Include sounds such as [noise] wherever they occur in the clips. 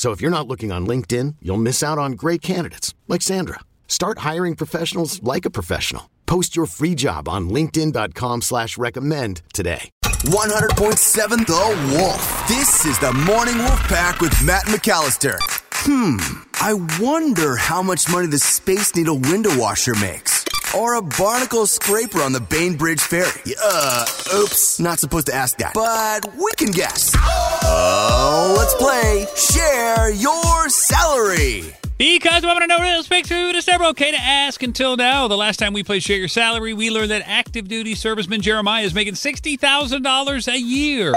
So if you're not looking on LinkedIn, you'll miss out on great candidates like Sandra. Start hiring professionals like a professional. Post your free job on LinkedIn.com slash recommend today. 100.7 The Wolf. This is the Morning Wolf Pack with Matt McAllister. Hmm, I wonder how much money the Space Needle window washer makes. Or a barnacle scraper on the Bainbridge Ferry. Uh, oops, not supposed to ask that. But we can guess. Oh, let's Share Your Salary. Because we want to know real speaks food, it's never okay to ask until now. The last time we played Share Your Salary, we learned that active duty serviceman Jeremiah is making $60,000 a year.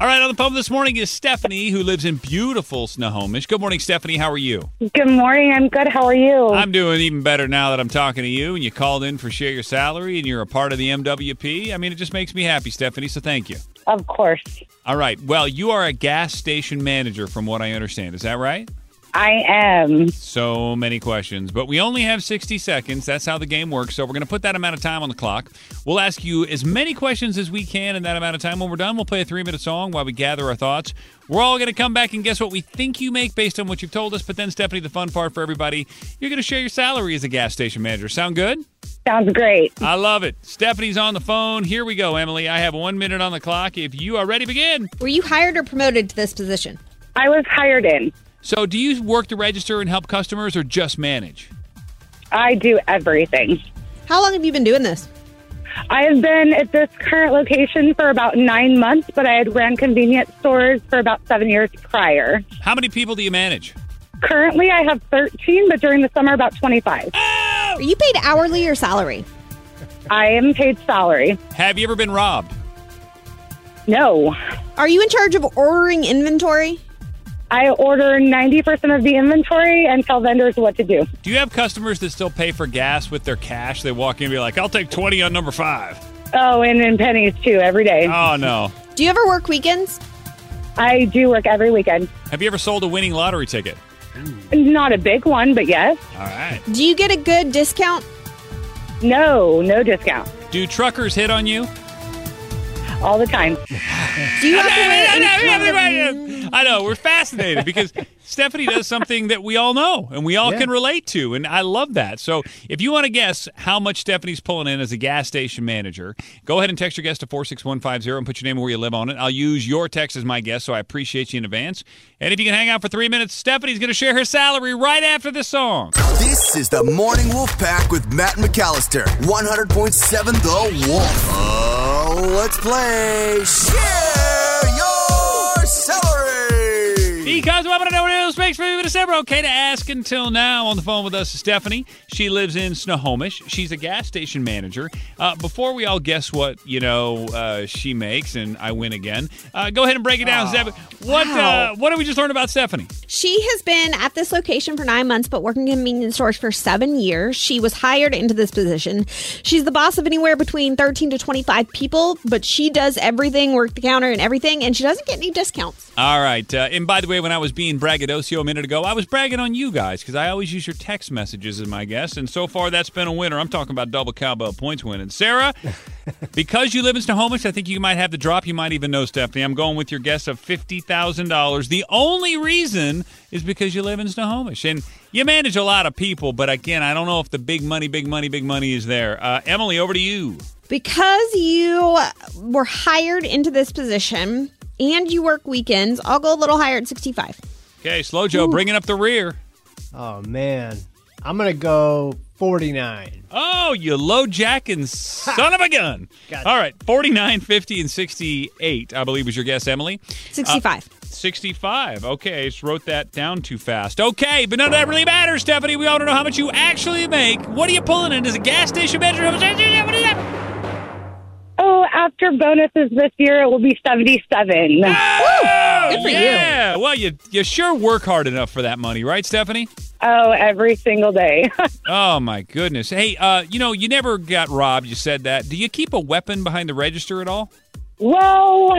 All right, on the phone this morning is Stephanie, who lives in beautiful Snohomish. Good morning, Stephanie. How are you? Good morning. I'm good. How are you? I'm doing even better now that I'm talking to you and you called in for Share Your Salary and you're a part of the MWP. I mean, it just makes me happy, Stephanie, so thank you. Of course. All right. Well, you are a gas station manager, from what I understand. Is that right? I am. So many questions, but we only have 60 seconds. That's how the game works. So we're going to put that amount of time on the clock. We'll ask you as many questions as we can in that amount of time. When we're done, we'll play a three minute song while we gather our thoughts. We're all going to come back and guess what we think you make based on what you've told us. But then, Stephanie, the fun part for everybody, you're going to share your salary as a gas station manager. Sound good? Sounds great. I love it. Stephanie's on the phone. Here we go, Emily. I have one minute on the clock. If you are ready, begin. Were you hired or promoted to this position? I was hired in. So, do you work the register and help customers or just manage? I do everything. How long have you been doing this? I have been at this current location for about nine months, but I had ran convenience stores for about seven years prior. How many people do you manage? Currently, I have 13, but during the summer, about 25. Ah, Are you paid hourly or salary? I am paid salary. Have you ever been robbed? No. Are you in charge of ordering inventory? I order 90% of the inventory and tell vendors what to do. Do you have customers that still pay for gas with their cash? They walk in and be like, I'll take 20 on number five. Oh, and in pennies too, every day. Oh, no. Do you ever work weekends? I do work every weekend. Have you ever sold a winning lottery ticket? Not a big one, but yes. All right. Do you get a good discount? No, no discount. Do truckers hit on you? All the time. Do you have to wear any kind of- I know. We're fascinated because [laughs] Stephanie does something that we all know and we all Yeah. can relate to. And I love that. So if you want to guess how much Stephanie's pulling in as a gas station manager, go ahead and text your guest to 46150 and put your name where you live on it. I'll use your text as my guest, so I appreciate you in advance. And if you can hang out for three minutes, Stephanie's going to share her salary right after this song. This is the Morning Wolf Pack with Matt McAllister. 100.7 The Wolf. Let's play Share Because we want to know what else makes for you, but it's never okay to ask until now. On the phone with us is Stephanie. She lives in Snohomish. She's a gas station manager. Uh, before we all guess what you know uh, she makes, and I win again, uh, go ahead and break it down, Stephanie. What Wow. uh, what did we just learn about Stephanie? She has been at this location for nine months, but working in convenience stores for seven years. She was hired into this position. She's the boss of anywhere between 13 to 25 people, but she does everything, work the counter and everything, and she doesn't get any discounts. All right. Uh, and by the way, when I was being braggadocio a minute ago, I was bragging on you guys because I always use your text messages as my guest. And so far, that's been a winner. I'm talking about double cowbell points winning. Sarah, [laughs] because you live in Snohomish, I think you might have the drop. You might even know Stephanie. I'm going with your guess of $50,000. The only reason is because you live in Snohomish. And you manage a lot of people, but again, I don't know if the big money, big money, big money is there. Uh, Emily, over to you. Because you were hired into this position and you work weekends, I'll go a little higher at 65. Okay, Slow Joe, bringing up the rear. Oh man, I'm gonna go 49. Oh, you low jacking son of a gun. Gotcha. All right, 49, 50, and 68, I believe was your guess, Emily. 65. Uh, 65. Okay, I just wrote that down too fast. Okay, but none of that really matters, Stephanie. We all don't know how much you actually make. What are you pulling in? Does a gas station measure how much? After bonuses this year, it will be 77. Oh, Good for you. yeah. Well, you you sure work hard enough for that money, right, Stephanie? Oh, every single day. [laughs] Oh my goodness. Hey, uh, you know, you never got robbed. You said that. Do you keep a weapon behind the register at all? Well,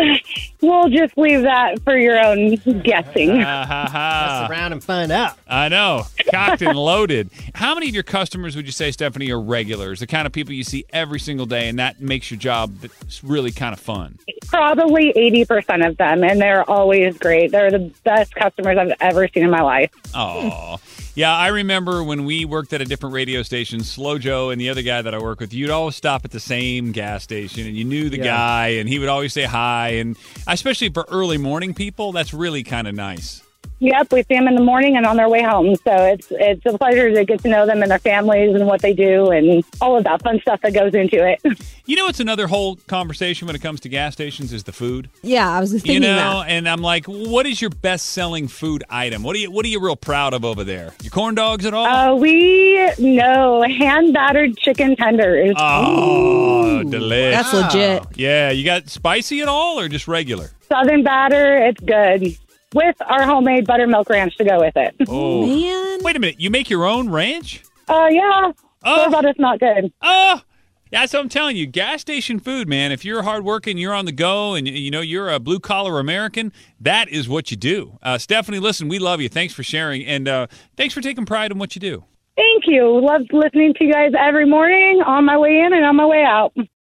we'll just leave that for your own guessing. Ha ha ha. Mess around and find out. I know. Cocked and [laughs] loaded. How many of your customers would you say, Stephanie, are regulars? The kind of people you see every single day, and that makes your job really kind of fun. Probably 80% of them, and they're always great. They're the best customers I've ever seen in my life. Oh, yeah. I remember when we worked at a different radio station, Slow Joe and the other guy that I work with, you'd always stop at the same gas station and you knew the Yeah. guy and he would always say hi. And especially for early morning people, that's really kind of nice. Yep, we see them in the morning and on their way home. So it's it's a pleasure to get to know them and their families and what they do and all of that fun stuff that goes into it. [laughs] You know, it's another whole conversation when it comes to gas stations is the food. Yeah, I was just thinking you know, that. and I'm like, what is your best selling food item? What are you What are you real proud of over there? Your corn dogs at all? Uh, we know hand battered chicken tenders. oh, delicious. That's legit. Yeah, you got spicy at all or just regular? Southern batter, it's good. With our homemade buttermilk ranch to go with it. Oh, Man. wait a minute. You make your own ranch? Uh, yeah, Oh. store butter's not good. Oh, that's what I'm telling you. Gas station food, man. If you're hardworking, you're on the go, and you know you're a blue collar American, that is what you do. Uh, Stephanie, listen, we love you. Thanks for sharing, and uh, thanks for taking pride in what you do. Thank you. Love listening to you guys every morning on my way in and on my way out.